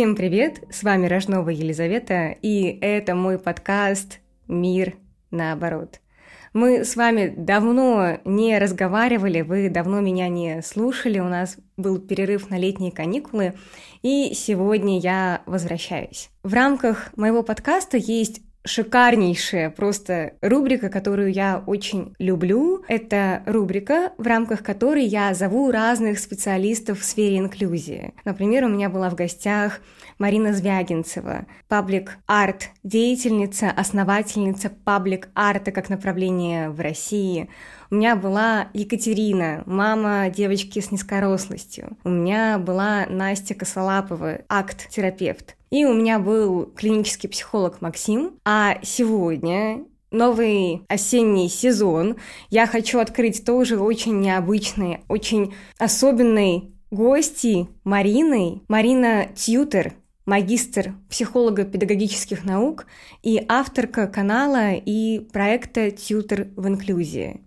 Всем привет! С вами Рожнова Елизавета, и это мой подкаст «Мир наоборот». Мы с вами давно не разговаривали, вы давно меня не слушали, у нас был перерыв на летние каникулы, и сегодня я возвращаюсь. В рамках моего подкаста есть шикарнейшая просто рубрика, которую я очень люблю. Это рубрика, в рамках которой я зову разных специалистов в сфере инклюзии. Например, у меня была в гостях Марина Звягинцева, паблик-арт, деятельница, основательница паблик-арта как направления в России. У меня была Екатерина, мама девочки с низкорослостью. У меня была Настя Косолапова, акт-терапевт. И у меня был клинический психолог Максим. А сегодня новый осенний сезон. Я хочу открыть тоже очень необычный, очень особенный гости Мариной. Марина Тьютер, магистр психолого-педагогических наук и авторка канала и проекта «Тьютер в инклюзии».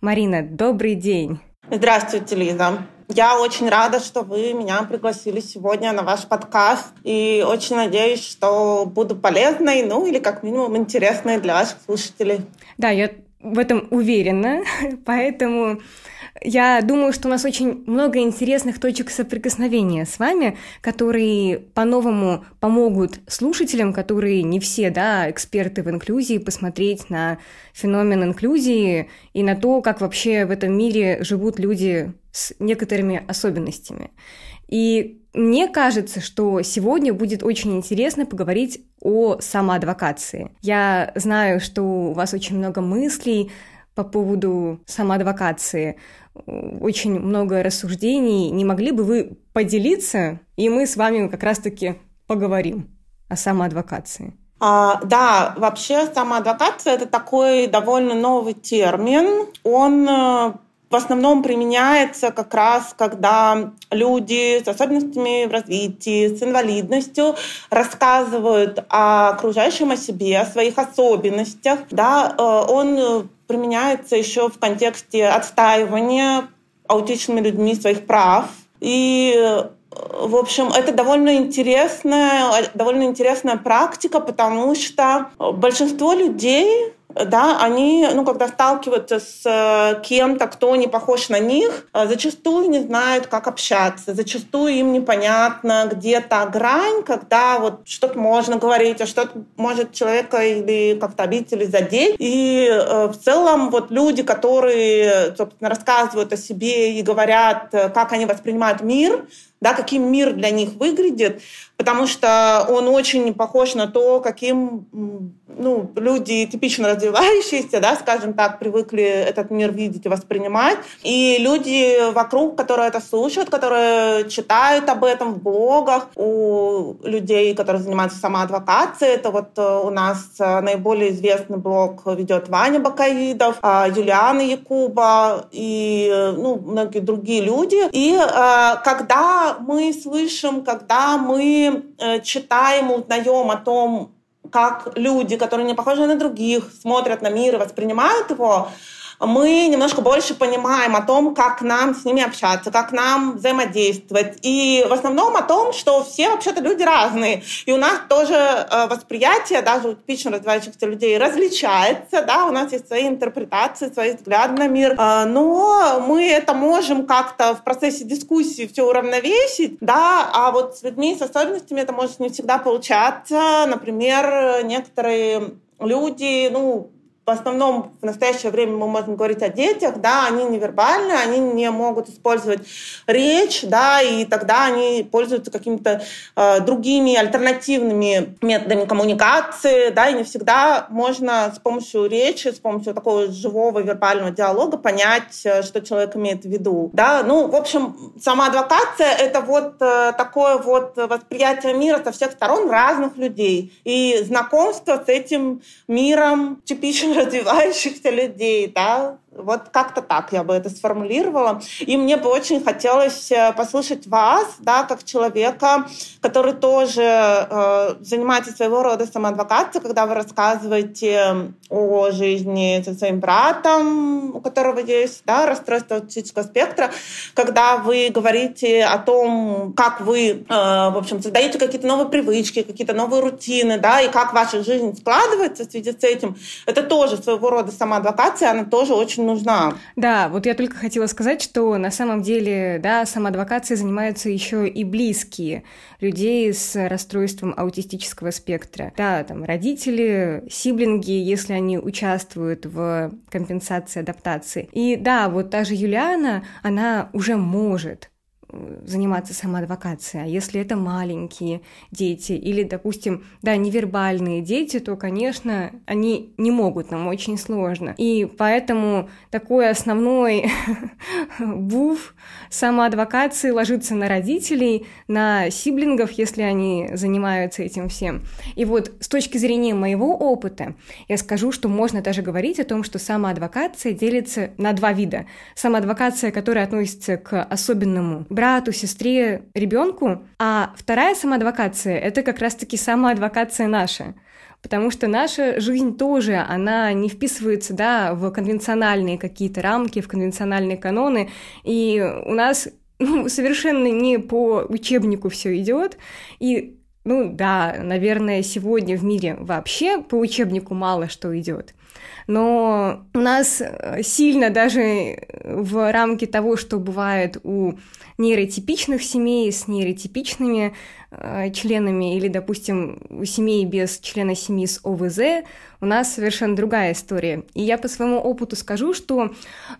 Марина, добрый день! Здравствуйте, Лиза! Я очень рада, что вы меня пригласили сегодня на ваш подкаст. И очень надеюсь, что буду полезной, ну или как минимум интересной для ваших слушателей. Да, я в этом уверена, поэтому я думаю, что у нас очень много интересных точек соприкосновения с вами, которые по-новому помогут слушателям, которые не все, да, эксперты в инклюзии, посмотреть на феномен инклюзии и на то, как вообще в этом мире живут люди с некоторыми особенностями. И мне кажется, что сегодня будет очень интересно поговорить о самоадвокации. Я знаю, что у вас очень много мыслей по поводу самоадвокации, очень много рассуждений. Не могли бы вы поделиться, и мы с вами как раз-таки поговорим о самоадвокации? А, да, вообще самоадвокация – это такой довольно новый термин. Он э, в основном применяется как раз, когда люди с особенностями в развитии, с инвалидностью рассказывают о окружающем о себе, о своих особенностях. Да, э, он применяется еще в контексте отстаивания аутичными людьми своих прав. И в общем, это довольно интересная, довольно интересная практика, потому что большинство людей да, они, ну, когда сталкиваются с э, кем-то, кто не похож на них, э, зачастую не знают, как общаться, зачастую им непонятно где то грань, когда вот что-то можно говорить, а что-то может человека или как-то обидеть или задеть. И э, в целом вот люди, которые, собственно, рассказывают о себе и говорят, как они воспринимают мир, да, каким мир для них выглядит, потому что он очень похож на то, каким ну, люди типично развивающиеся, да, скажем так, привыкли этот мир видеть и воспринимать. И люди вокруг, которые это слушают, которые читают об этом в блогах, у людей, которые занимаются самоадвокацией, это вот э, у нас э, наиболее известный блог ведет Ваня Бакаидов, а, Юлиана Якуба и э, ну, многие другие люди. И когда мы слышим, когда мы читаем, узнаем о том, как люди, которые не похожи на других, смотрят на мир и воспринимают его, мы немножко больше понимаем о том, как нам с ними общаться, как нам взаимодействовать. И в основном о том, что все вообще-то люди разные. И у нас тоже э, восприятие, даже у типично развивающихся людей, различается. Да? У нас есть свои интерпретации, свои взгляды на мир. Э, но мы это можем как-то в процессе дискуссии все уравновесить. Да? А вот с людьми с особенностями это может не всегда получаться. Например, некоторые люди, ну, в основном в настоящее время мы можем говорить о детях, да, они невербальны, они не могут использовать речь, да, и тогда они пользуются какими-то э, другими альтернативными методами коммуникации, да, и не всегда можно с помощью речи, с помощью такого живого вербального диалога понять, э, что человек имеет в виду, да, ну, в общем, сама адвокация — это вот э, такое вот восприятие мира со всех сторон разных людей, и знакомство с этим миром типично развивающихся людей, да, Вот как-то так я бы это сформулировала. И мне бы очень хотелось э, послушать вас, да, как человека, который тоже э, занимается своего рода самоадвокацией, когда вы рассказываете о жизни со своим братом, у которого есть да, расстройство аутического спектра, когда вы говорите о том, как вы, э, в общем, создаете какие-то новые привычки, какие-то новые рутины, да, и как ваша жизнь складывается в связи с этим, это тоже своего рода самоадвокация, она тоже очень нужна. Да, вот я только хотела сказать, что на самом деле, да, самоадвокацией занимаются еще и близкие людей с расстройством аутистического спектра. Да, там родители, сиблинги, если они участвуют в компенсации адаптации. И да, вот та же Юлиана, она уже может заниматься самоадвокацией. А если это маленькие дети или, допустим, да, невербальные дети, то, конечно, они не могут, нам очень сложно. И поэтому такой основной буф самоадвокации ложится на родителей, на сиблингов, если они занимаются этим всем. И вот с точки зрения моего опыта, я скажу, что можно даже говорить о том, что самоадвокация делится на два вида. Самоадвокация, которая относится к особенному брату, сестре, ребенку, а вторая самоадвокация — это как раз-таки самоадвокация наша. Потому что наша жизнь тоже, она не вписывается, да, в конвенциональные какие-то рамки, в конвенциональные каноны, и у нас ну, совершенно не по учебнику все идет, и ну да, наверное, сегодня в мире вообще по учебнику мало что идет но у нас э, сильно даже в рамки того, что бывает у нейротипичных семей с нейротипичными э, членами или, допустим, у семей без члена семьи с ОВЗ, у нас совершенно другая история. И я по своему опыту скажу, что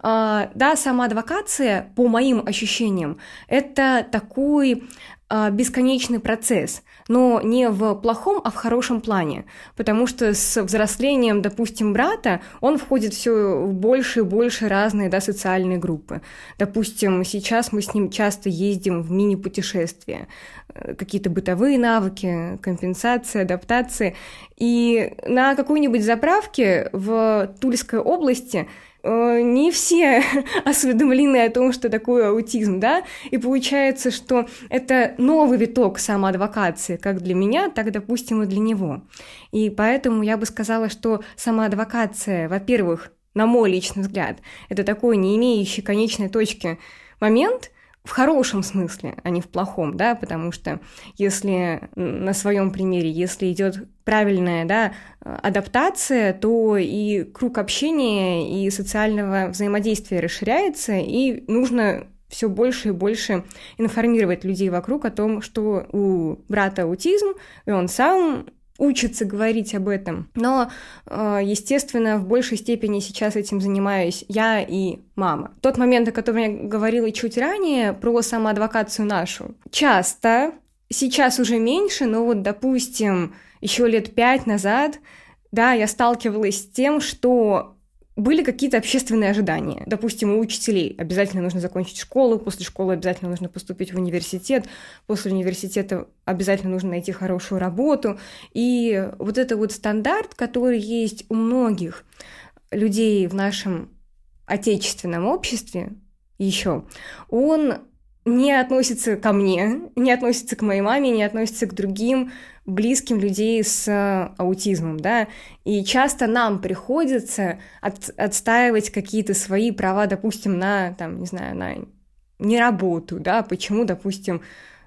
э, да, самоадвокация, по моим ощущениям, это такой э, бесконечный процесс но не в плохом, а в хорошем плане, потому что с взрослением, допустим, брата, он входит все в больше и больше разные да, социальные группы. Допустим, сейчас мы с ним часто ездим в мини-путешествия, э, какие-то бытовые навыки, компенсация, адаптация. И на какой-нибудь заправке в Тульской области не все осведомлены о том, что такое аутизм, да, и получается, что это новый виток самоадвокации, как для меня, так, допустим, и для него. И поэтому я бы сказала, что самоадвокация, во-первых, на мой личный взгляд, это такой не имеющий конечной точки момент – в хорошем смысле, а не в плохом, да, потому что если на своем примере, если идет правильная, да, адаптация, то и круг общения и социального взаимодействия расширяется, и нужно все больше и больше информировать людей вокруг о том, что у брата аутизм, и он сам учится говорить об этом. Но, э, естественно, в большей степени сейчас этим занимаюсь я и мама. Тот момент, о котором я говорила чуть ранее, про самоадвокацию нашу. Часто, сейчас уже меньше, но вот, допустим, еще лет пять назад, да, я сталкивалась с тем, что были какие-то общественные ожидания. Допустим, у учителей обязательно нужно закончить школу, после школы обязательно нужно поступить в университет, после университета обязательно нужно найти хорошую работу. И вот это вот стандарт, который есть у многих людей в нашем отечественном обществе еще, он не относится ко мне, не относится к моей маме, не относится к другим близким людей с э, аутизмом, да, и часто нам приходится от, отстаивать какие-то свои права, допустим, на, там, не знаю, на не работу, да, почему, допустим,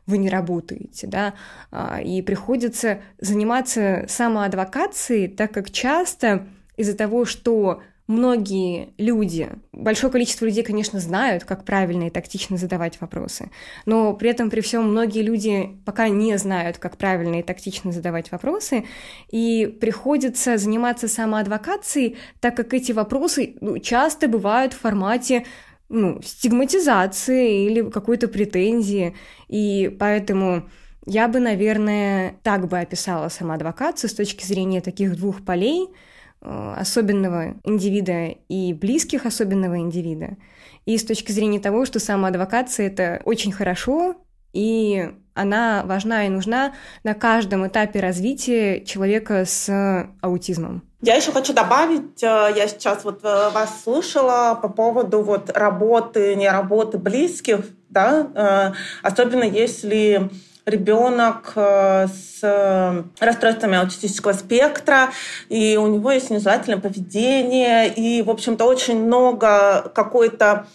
вы не работаете, да, а, и приходится заниматься самоадвокацией, так как часто из-за того, что многие люди, большое количество людей, конечно, знают, как правильно и тактично задавать вопросы, но при этом, при всем, многие люди пока не знают, как правильно и тактично задавать вопросы, и приходится заниматься самоадвокацией, так как эти вопросы ну, часто бывают в формате ну, стигматизации или какой-то претензии, и поэтому я бы, наверное, так бы описала самоадвокацию с точки зрения таких двух полей – особенного индивида и близких особенного индивида. И с точки зрения того, что самоадвокация — это очень хорошо, и она важна и нужна на каждом этапе развития человека с аутизмом. Я еще хочу добавить, э, я сейчас вот э, вас слышала по поводу вот работы, не работы близких, да, э, особенно если ребенок с расстройствами аутистического спектра, и у него есть нежелательное поведение, и, в общем-то, очень много какой-то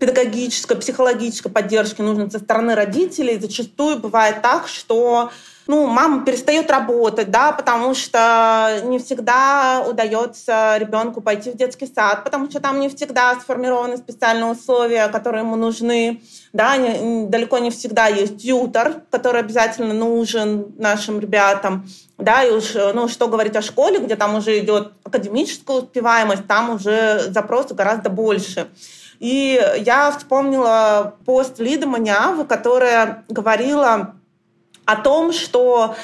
педагогической, психологической поддержки нужно со стороны родителей. Зачастую бывает так, что ну, мама перестает работать, да, потому что не всегда удается ребенку пойти в детский сад, потому что там не всегда сформированы специальные условия, которые ему нужны, да, не, далеко не всегда есть тьютор, который обязательно нужен нашим ребятам, да, и уж, ну, что говорить о школе, где там уже идет академическая успеваемость, там уже запросы гораздо больше. И я вспомнила пост Лиды Маниавы, которая говорила о том, что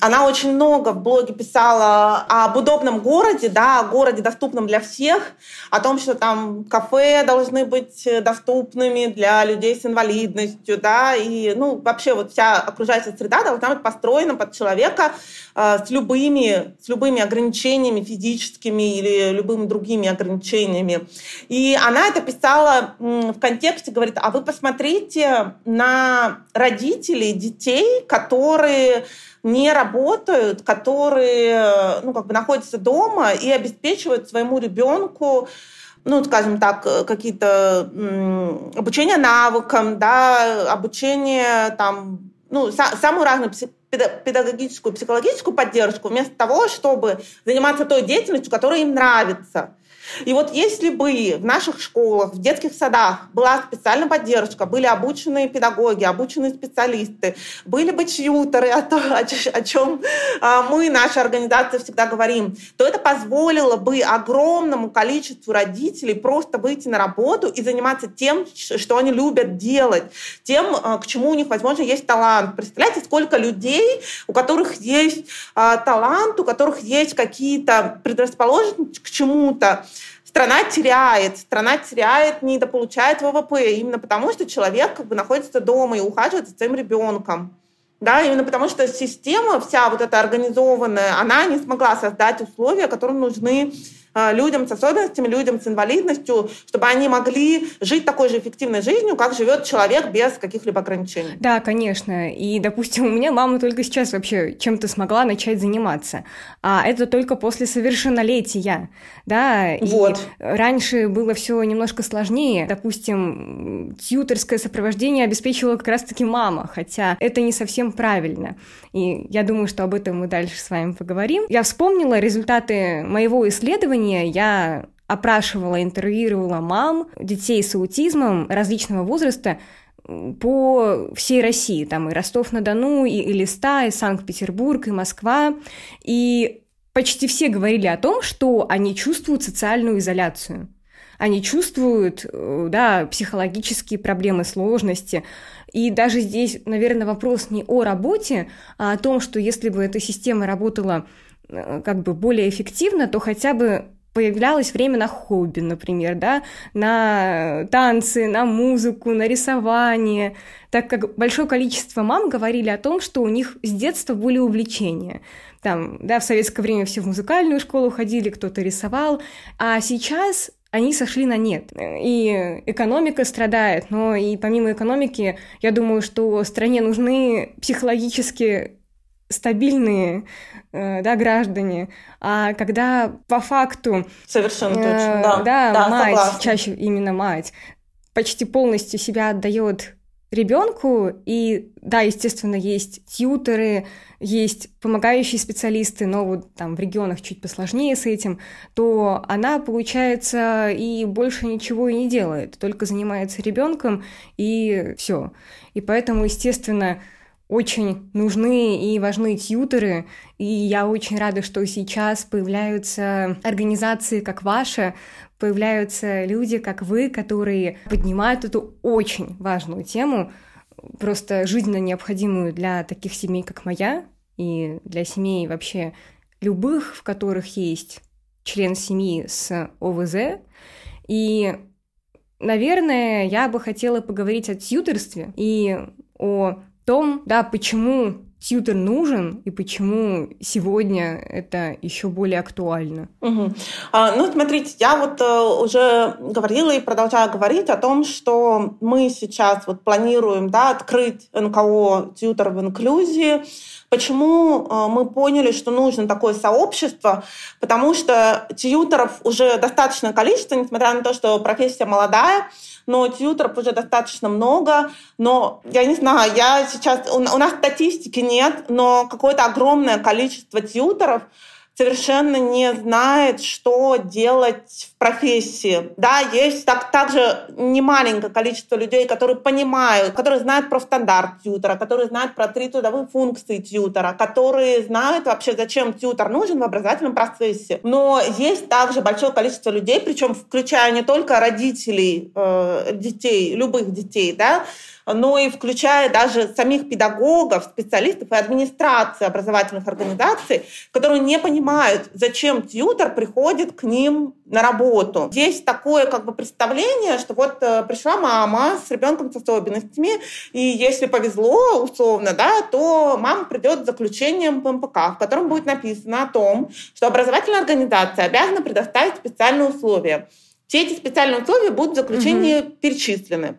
она очень много в блоге писала об удобном городе, да, о городе доступном для всех, о том, что там кафе должны быть доступными для людей с инвалидностью, да, и, ну, вообще вот вся окружающая среда должна быть построена под человека э, с любыми, с любыми ограничениями физическими или любыми другими ограничениями. И она это писала в контексте, говорит, а вы посмотрите на родителей детей, которые не работают, которые ну, как бы находятся дома и обеспечивают своему ребенку ну, скажем так, какие-то обучение навыкам, да, обучение там, ну, самую разную педагогическую, психологическую поддержку, вместо того, чтобы заниматься той деятельностью, которая им нравится. И вот если бы в наших школах, в детских садах была специальная поддержка, были обученные педагоги, обученные специалисты, были бы чьюторы, о, том, о чем а, мы, наша организация, всегда говорим, то это позволило бы огромному количеству родителей просто выйти на работу и заниматься тем, что они любят делать, тем, а, к чему у них, возможно, есть талант. Представляете, сколько людей, у которых есть а, талант, у которых есть какие-то предрасположенности к чему-то, страна теряет. Страна теряет, недополучает ВВП, именно потому что человек как бы находится дома и ухаживает за своим ребенком. Да, именно потому что система вся вот эта организованная, она не смогла создать условия, которые нужны людям с особенностями, людям с инвалидностью, чтобы они могли жить такой же эффективной жизнью, как живет человек без каких-либо ограничений. Да, конечно. И, допустим, у меня мама только сейчас вообще чем-то смогла начать заниматься. А это только после совершеннолетия. Да, вот. и раньше было все немножко сложнее. Допустим, тьютерское сопровождение обеспечивала как раз-таки мама, хотя это не совсем правильно. И я думаю, что об этом мы дальше с вами поговорим. Я вспомнила результаты моего исследования исследования я опрашивала, интервьюировала мам детей с аутизмом различного возраста по всей России, там и Ростов-на-Дону, и, и Листа, и Санкт-Петербург, и Москва, и почти все говорили о том, что они чувствуют социальную изоляцию. Они чувствуют, э, да, психологические проблемы, сложности. И даже здесь, наверное, вопрос не о работе, а о том, что если бы эта система работала э, как бы более эффективно, то хотя бы появлялось время на хобби, например, да, на танцы, на музыку, на рисование, так как большое количество мам говорили о том, что у них с детства были увлечения. Там, да, в советское время все в музыкальную школу ходили, кто-то рисовал, а сейчас они сошли на нет. И экономика страдает, но и помимо экономики, я думаю, что стране нужны психологически стабильные э, да, граждане, а когда по факту... Совершенно э, точно, да. Да, да мать, согласна. чаще именно мать, почти полностью себя отдает ребенку, и да, естественно, есть тьютеры, есть помогающие специалисты, но вот там в регионах чуть посложнее с этим, то она, получается, и больше ничего и не делает, только занимается ребенком, и все. И поэтому, естественно, очень нужны и важны тьютеры, и я очень рада, что сейчас появляются организации, как ваша, появляются люди, как вы, которые поднимают эту очень важную тему, просто жизненно необходимую для таких семей, как моя, и для семей вообще любых, в которых есть член семьи с ОВЗ. И, наверное, я бы хотела поговорить о тьютерстве и о том, да, почему тьютер нужен и почему сегодня это еще более актуально? Угу. А, ну, смотрите, я вот э, уже говорила и продолжаю говорить о том, что мы сейчас вот планируем да, открыть НКО «Тьютер в инклюзии», Почему э, мы поняли, что нужно такое сообщество? Потому что тьютеров уже достаточное количество, несмотря на то, что профессия молодая, но тьютеров уже достаточно много. Но я не знаю, я сейчас... У нас статистики нет, но какое-то огромное количество тьютеров — совершенно не знает, что делать в профессии. Да, есть так, также немаленькое количество людей, которые понимают, которые знают про стандарт тьютера, которые знают про три трудовые функции тьютера, которые знают вообще, зачем тьютер нужен в образовательном процессе. Но есть также большое количество людей, причем включая не только родителей э, детей, любых детей, да, но и включая даже самих педагогов, специалистов и администрации образовательных организаций, которые не понимают, зачем тьютер приходит к ним на работу. Есть такое как бы представление, что вот э, пришла мама с ребенком с особенностями, и если повезло, условно, да, то мама придет с заключением ПМПК, в котором будет написано о том, что образовательная организация обязана предоставить специальные условия. Все эти специальные условия будут в заключении угу. перечислены.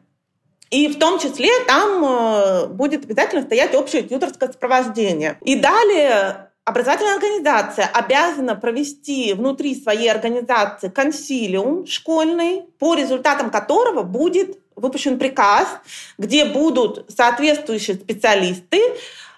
И в том числе там э, будет обязательно стоять общее тьюторское сопровождение. И далее образовательная организация обязана провести внутри своей организации консилиум школьный, по результатам которого будет выпущен приказ, где будут соответствующие специалисты,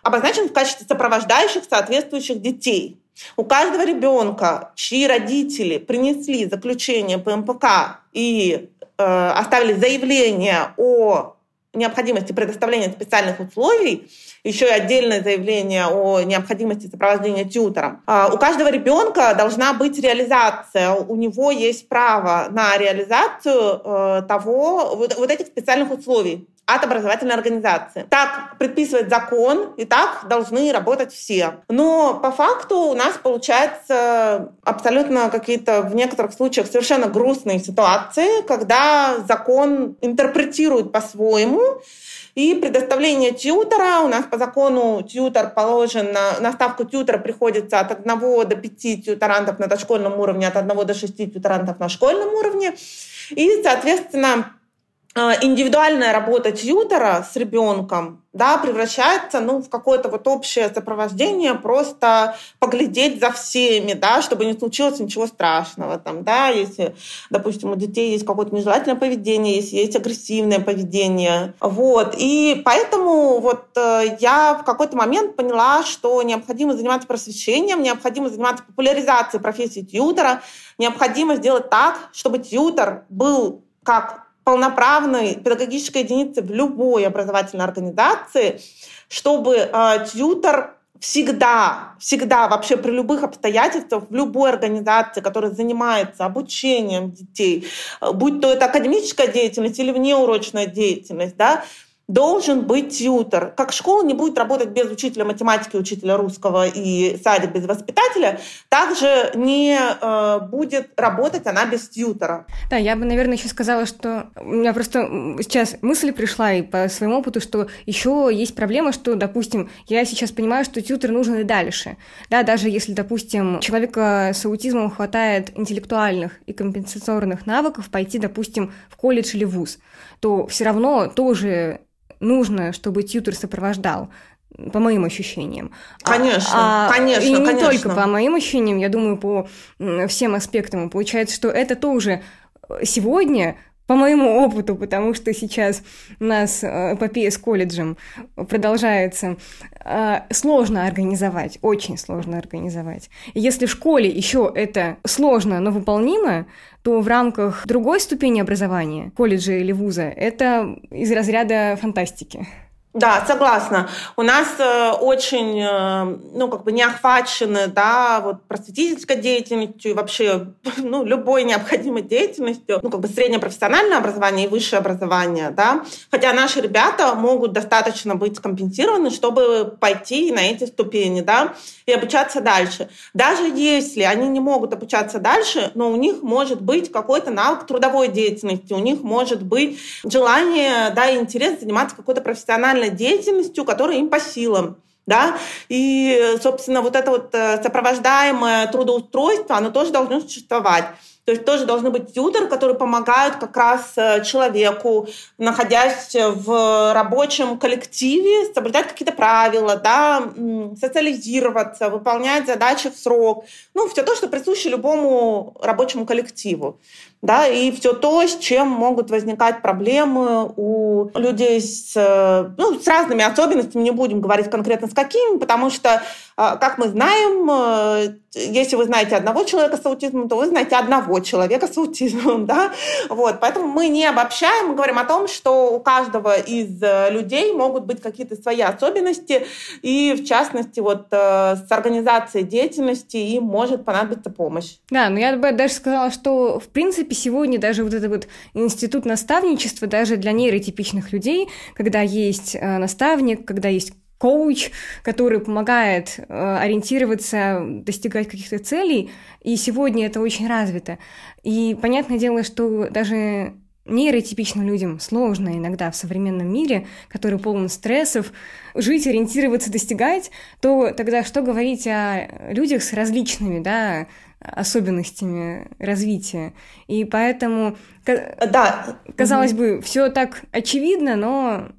обозначены в качестве сопровождающих соответствующих детей. У каждого ребенка, чьи родители принесли заключение ПМПК и Э, оставили заявление о необходимости предоставления специальных условий, еще и отдельное заявление о необходимости сопровождения тьютором. А, у каждого ребенка должна быть реализация, у него есть право на реализацию э, того, вот, вот этих специальных условий от образовательной организации. Так предписывает закон, и так должны работать все. Но по факту у нас получается абсолютно какие-то в некоторых случаях совершенно грустные ситуации, когда закон интерпретирует по-своему, и предоставление тьютера, у нас по закону тьютер положен, на, на ставку тьютера приходится от 1 до 5 тьюторантов на дошкольном уровне, от 1 до 6 тьюторантов на школьном уровне. И, соответственно, индивидуальная работа тьютера с ребенком да, превращается ну, в какое-то вот общее сопровождение, просто поглядеть за всеми, да, чтобы не случилось ничего страшного. Там, да, если, допустим, у детей есть какое-то нежелательное поведение, если есть агрессивное поведение. Вот. И поэтому вот э, я в какой-то момент поняла, что необходимо заниматься просвещением, необходимо заниматься популяризацией профессии тьютера, необходимо сделать так, чтобы тьютер был как полноправной педагогической единицы в любой образовательной организации, чтобы э, тьютер всегда, всегда вообще при любых обстоятельствах в любой организации, которая занимается обучением детей, будь то это академическая деятельность или внеурочная деятельность, да, должен быть тьютер. Как школа не будет работать без учителя математики, учителя русского и садик без воспитателя, также не э, будет работать она без тьютера. Да, я бы, наверное, еще сказала, что у меня просто сейчас мысль пришла и по своему опыту, что еще есть проблема, что, допустим, я сейчас понимаю, что тьютер нужен и дальше. Да, даже если, допустим, человека с аутизмом хватает интеллектуальных и компенсаторных навыков пойти, допустим, в колледж или вуз, то все равно тоже нужно, чтобы тьютер сопровождал по моим ощущениям. А, конечно, а, конечно, И не конечно. только по моим ощущениям, я думаю, по всем аспектам. Получается, что это тоже сегодня по моему опыту, потому что сейчас у нас э, эпопея с колледжем продолжается, э, сложно организовать, очень сложно организовать. Если в школе еще это сложно, но выполнимо, то в рамках другой ступени образования, колледжа или вуза, это из разряда фантастики. Да, согласна. У нас э, очень, э, ну, как бы не охвачены, да, вот просветительской деятельностью и вообще, ну, любой необходимой деятельностью, ну, как бы среднее профессиональное образование и высшее образование, да. Хотя наши ребята могут достаточно быть скомпенсированы, чтобы пойти на эти ступени, да, и обучаться дальше. Даже если они не могут обучаться дальше, но у них может быть какой-то навык трудовой деятельности, у них может быть желание, да, и интерес заниматься какой-то профессиональной профессиональной деятельностью, которая им по силам. Да? И, собственно, вот это вот э, сопровождаемое трудоустройство, оно тоже должно существовать. То есть тоже должны быть тьютеры, которые помогают как раз э, человеку, находясь в рабочем коллективе, соблюдать какие-то правила, да, социализироваться, выполнять задачи в срок. Ну, все то, что присуще любому рабочему коллективу да, и все то, с чем могут возникать проблемы у людей с, ну, с разными особенностями, не будем говорить конкретно с какими, потому что, а, как мы знаем, э, если вы знаете одного человека с аутизмом, то вы знаете одного человека с аутизмом, да, вот, поэтому мы не обобщаем, мы говорим о том, что у каждого из э, людей могут быть какие-то свои особенности, и, в частности, вот э, с организацией деятельности им может понадобиться помощь. Да, но я бы даже сказала, что, в принципе, принципе, сегодня даже вот этот вот институт наставничества даже для нейротипичных людей, когда есть э, наставник, когда есть коуч, который помогает э, ориентироваться, достигать каких-то целей, и сегодня это очень развито. И понятное дело, что даже нейротипичным людям сложно иногда в современном мире, который полон стрессов, жить, ориентироваться, достигать, то тогда что говорить о людях с различными, да, особенностями развития. И поэтому, да. казалось угу. бы, все так очевидно, но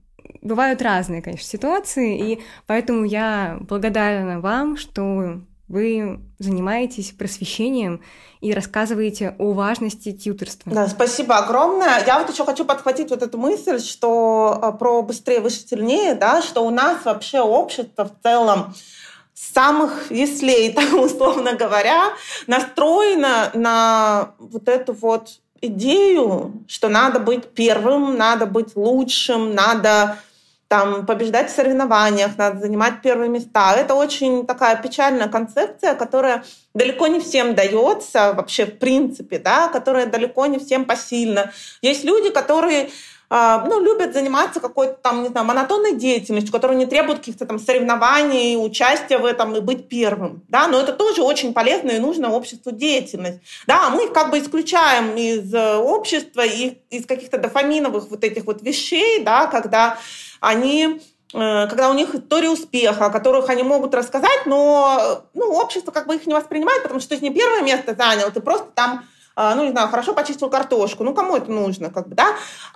бывают разные, конечно, ситуации, и поэтому я благодарна вам, что вы занимаетесь просвещением и рассказываете о важности тьютерства. Да, спасибо огромное. Я вот еще хочу подхватить вот эту мысль, что э, про быстрее, выше, сильнее, да, что у нас вообще общество в целом самых яслей, так условно говоря, настроена на вот эту вот идею, что надо быть первым, надо быть лучшим, надо там, побеждать в соревнованиях, надо занимать первые места. Это очень такая печальная концепция, которая далеко не всем дается вообще в принципе, да, которая далеко не всем посильна. Есть люди, которые ну, любят заниматься какой-то там, не знаю, монотонной деятельностью, которая не требует каких-то там соревнований, участия в этом и быть первым, да, но это тоже очень полезная и нужная обществу деятельность, да, а мы их как бы исключаем из э, общества, из, из каких-то дофаминовых вот этих вот вещей, да, когда они э, когда у них история успеха, о которых они могут рассказать, но ну, общество как бы их не воспринимает, потому что ты не первое место занял, ты просто там а, ну, не знаю, хорошо почистил картошку, ну, кому это нужно, как бы, да?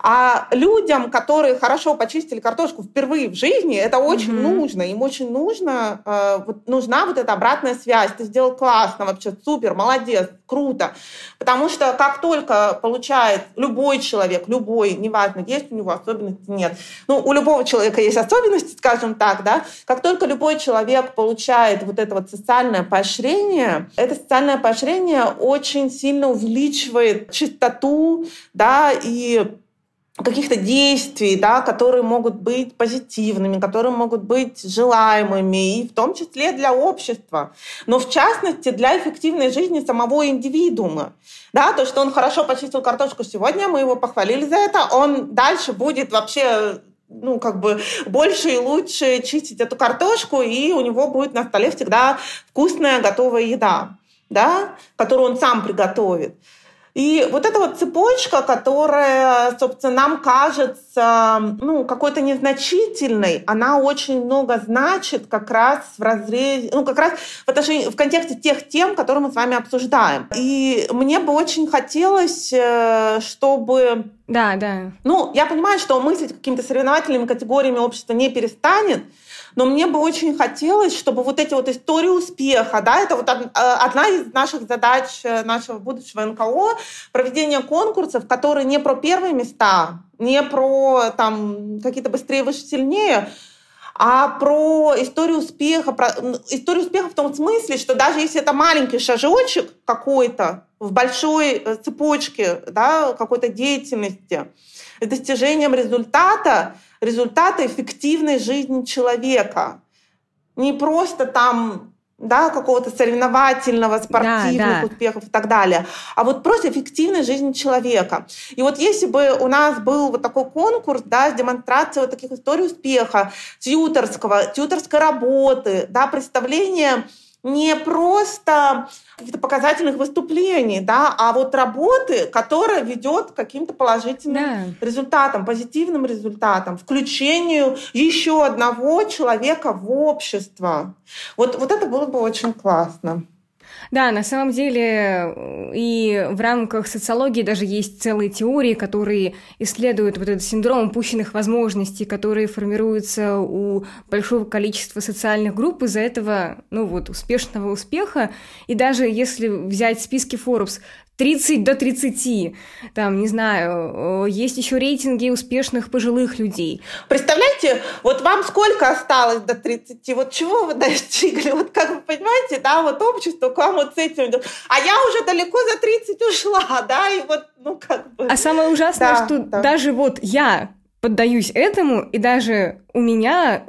А людям, которые хорошо почистили картошку впервые в жизни, это очень mm-hmm. нужно, им очень нужно, э, вот, нужна вот эта обратная связь, ты сделал классно, вообще супер, молодец, круто, потому что как только получает любой человек, любой, неважно, есть у него особенности, нет, ну, у любого человека есть особенности, скажем так, да, как только любой человек получает вот это вот социальное поощрение, это социальное поощрение очень сильно увеличивает увеличивает частоту, да, и каких-то действий, да, которые могут быть позитивными, которые могут быть желаемыми, и в том числе для общества, но в частности для эффективной жизни самого индивидуума. Да, то, что он хорошо почистил картошку сегодня, мы его похвалили за это, он дальше будет вообще ну, как бы больше и лучше чистить эту картошку, и у него будет на столе всегда вкусная готовая еда да, которую он сам приготовит. И вот эта вот цепочка, которая, собственно, нам кажется ну, какой-то незначительной, она очень много значит как раз в разрезе, ну, как раз в, отношении, в контексте тех тем, которые мы с вами обсуждаем. И мне бы очень хотелось, э, чтобы... Да, да. Ну, я понимаю, что мыслить какими-то соревновательными категориями общества не перестанет, но мне бы очень хотелось, чтобы вот эти вот истории успеха, да, это вот э, одна из наших задач э, нашего будущего НКО, проведение конкурсов, которые не про первые места, не про там какие-то быстрее, выше, сильнее, а про историю успеха, про историю успеха в том смысле, что даже если это маленький шажочек какой-то в большой э, цепочке да, какой-то деятельности, с достижением результата, результата эффективной жизни человека. Не просто там да, какого-то соревновательного, спортивных да, да. успехов и так далее, а вот просто эффективной жизни человека. И вот если бы у нас был вот такой конкурс, да, с демонстрацией вот таких историй успеха, тьюторского, тьюторской работы, да, представление не просто каких-то показательных выступлений, да, а вот работы, которая ведет к каким-то положительным да. результатам, позитивным результатам, включению еще одного человека в общество. Вот, вот это было бы очень классно. Да, на самом деле и в рамках социологии даже есть целые теории, которые исследуют вот этот синдром упущенных возможностей, которые формируются у большого количества социальных групп из-за этого, ну вот, успешного успеха. И даже если взять списки Forbes, 30 до 30, там, не знаю, есть еще рейтинги успешных пожилых людей. Представляете, вот вам сколько осталось до 30, вот чего вы достигли, вот как вы понимаете, да, вот общество к вам вот с этим идет, а я уже далеко за 30 ушла, да, и вот, ну, как бы... А самое ужасное, да, что да. даже вот я поддаюсь этому, и даже у меня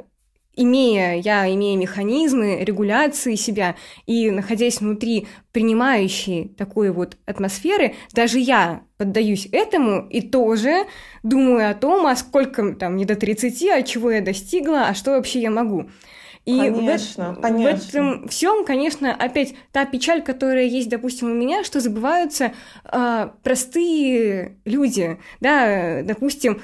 имея, я имея механизмы регуляции себя и находясь внутри принимающей такой вот атмосферы, даже я поддаюсь этому и тоже думаю о том, а сколько там не до 30, а чего я достигла, а что вообще я могу. И конечно, в, конечно. в этом всем, конечно, опять та печаль, которая есть, допустим, у меня, что забываются э, простые люди, да, допустим,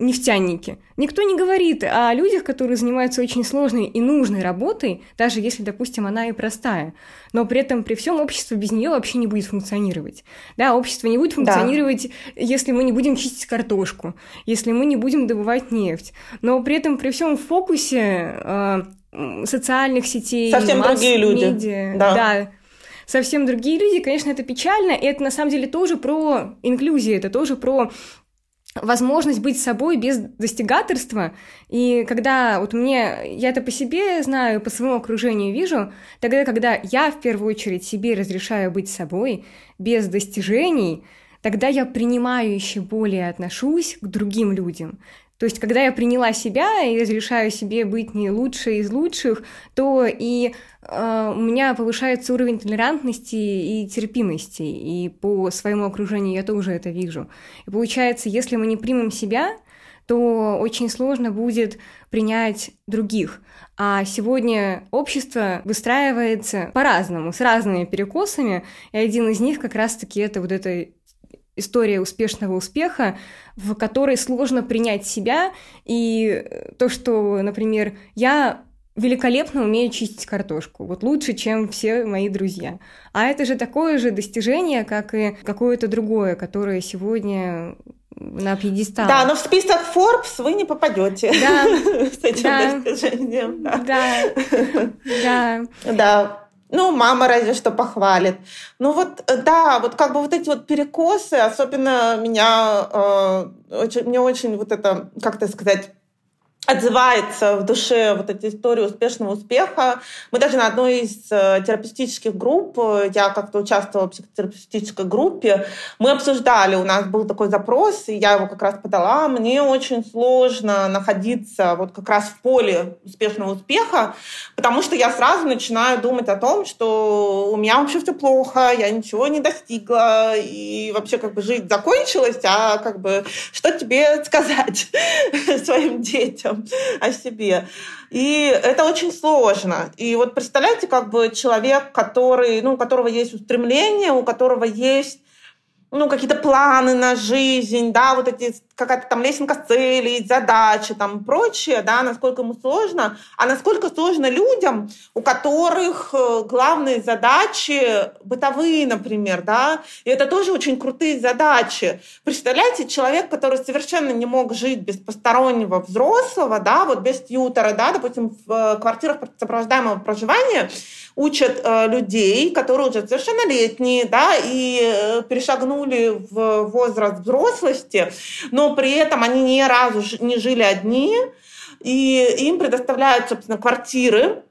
нефтяники. Никто не говорит о людях, которые занимаются очень сложной и нужной работой, даже если, допустим, она и простая. Но при этом при всем общество без нее вообще не будет функционировать. Да, общество не будет функционировать, да. если мы не будем чистить картошку, если мы не будем добывать нефть. Но при этом при всем фокусе э, социальных сетей, совсем другие люди. Медиа, да. да, совсем другие люди, конечно, это печально, и это на самом деле тоже про инклюзию, это тоже про возможность быть собой без достигаторства. И когда вот мне, я это по себе знаю, по своему окружению вижу, тогда, когда я в первую очередь себе разрешаю быть собой без достижений, тогда я принимаю еще более отношусь к другим людям. То есть, когда я приняла себя и разрешаю себе быть не лучшей из лучших, то и э, у меня повышается уровень толерантности и терпимости, и по своему окружению я тоже это вижу. И получается, если мы не примем себя, то очень сложно будет принять других. А сегодня общество выстраивается по-разному, с разными перекосами, и один из них как раз-таки это вот это история успешного успеха, в которой сложно принять себя, и то, что, например, я великолепно умею чистить картошку, вот лучше, чем все мои друзья. А это же такое же достижение, как и какое-то другое, которое сегодня на пьедестал. Да, но в список Forbes вы не попадете да, с этим да, достижением. Да, да. да. да. Ну, мама разве что похвалит. Ну вот, э, да, вот как бы вот эти вот перекосы, особенно меня, э, очень, мне очень вот это, как то сказать, отзывается в душе вот эта история успешного успеха. Мы даже на одной из э, терапевтических групп, э, я как-то участвовала в психотерапевтической группе, мы обсуждали, у нас был такой запрос, и я его как раз подала. Мне очень сложно находиться вот как раз в поле успешного успеха, потому что я сразу начинаю думать о том, что у меня вообще все плохо, я ничего не достигла, и вообще как бы жизнь закончилась, а как бы что тебе сказать своим детям? о себе. И это очень сложно. И вот представляете, как бы человек, который, ну, у которого есть устремление, у которого есть ну, какие-то планы на жизнь, да, вот эти какая-то там лесенка целей, задачи там прочее, да, насколько ему сложно, а насколько сложно людям, у которых э, главные задачи бытовые, например, да, и это тоже очень крутые задачи. Представляете, человек, который совершенно не мог жить без постороннего взрослого, да, вот без тьютера, да, допустим, в э, квартирах сопровождаемого проживания, учат э, людей, которые уже совершеннолетние, да, и э, перешагнули в возраст взрослости, но при этом они ни разу не жили одни, и им предоставляют, собственно, квартиры,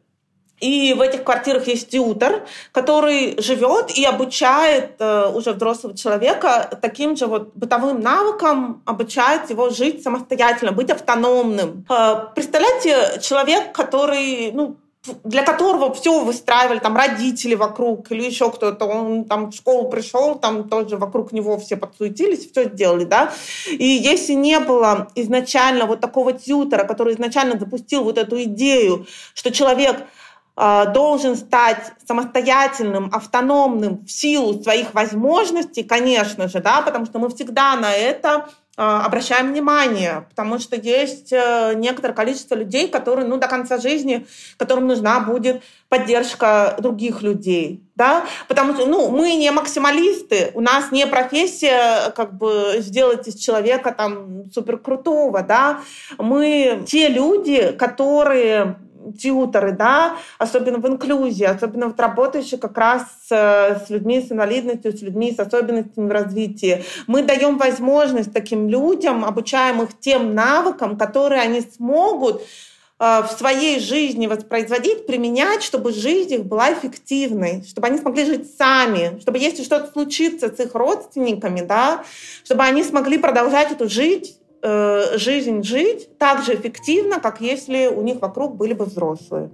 и в этих квартирах есть тьютер, который живет и обучает э, уже взрослого человека таким же вот бытовым навыкам, обучает его жить самостоятельно, быть автономным. Э, представляете, человек, который, ну, для которого все выстраивали там родители вокруг или еще кто-то, он там в школу пришел, там тоже вокруг него все подсуетились, все сделали, да. И если не было изначально вот такого тьютера, который изначально запустил вот эту идею, что человек э, должен стать самостоятельным, автономным в силу своих возможностей, конечно же, да, потому что мы всегда на это а, обращаем внимание, потому что есть э, некоторое количество людей, которые ну, до конца жизни, которым нужна будет поддержка других людей. Да? Потому что ну, мы не максималисты, у нас не профессия как бы сделать из человека там суперкрутого. Да? Мы те люди, которые тьюторы, да, особенно в инклюзии, особенно вот работающие как раз с, с людьми с инвалидностью, с людьми с особенностями в развитии. Мы даем возможность таким людям, обучаем их тем навыкам, которые они смогут э, в своей жизни воспроизводить, применять, чтобы жизнь их была эффективной, чтобы они смогли жить сами, чтобы если что-то случится с их родственниками, да, чтобы они смогли продолжать эту жить Э, жизнь жить так же эффективно, как если у них вокруг были бы взрослые.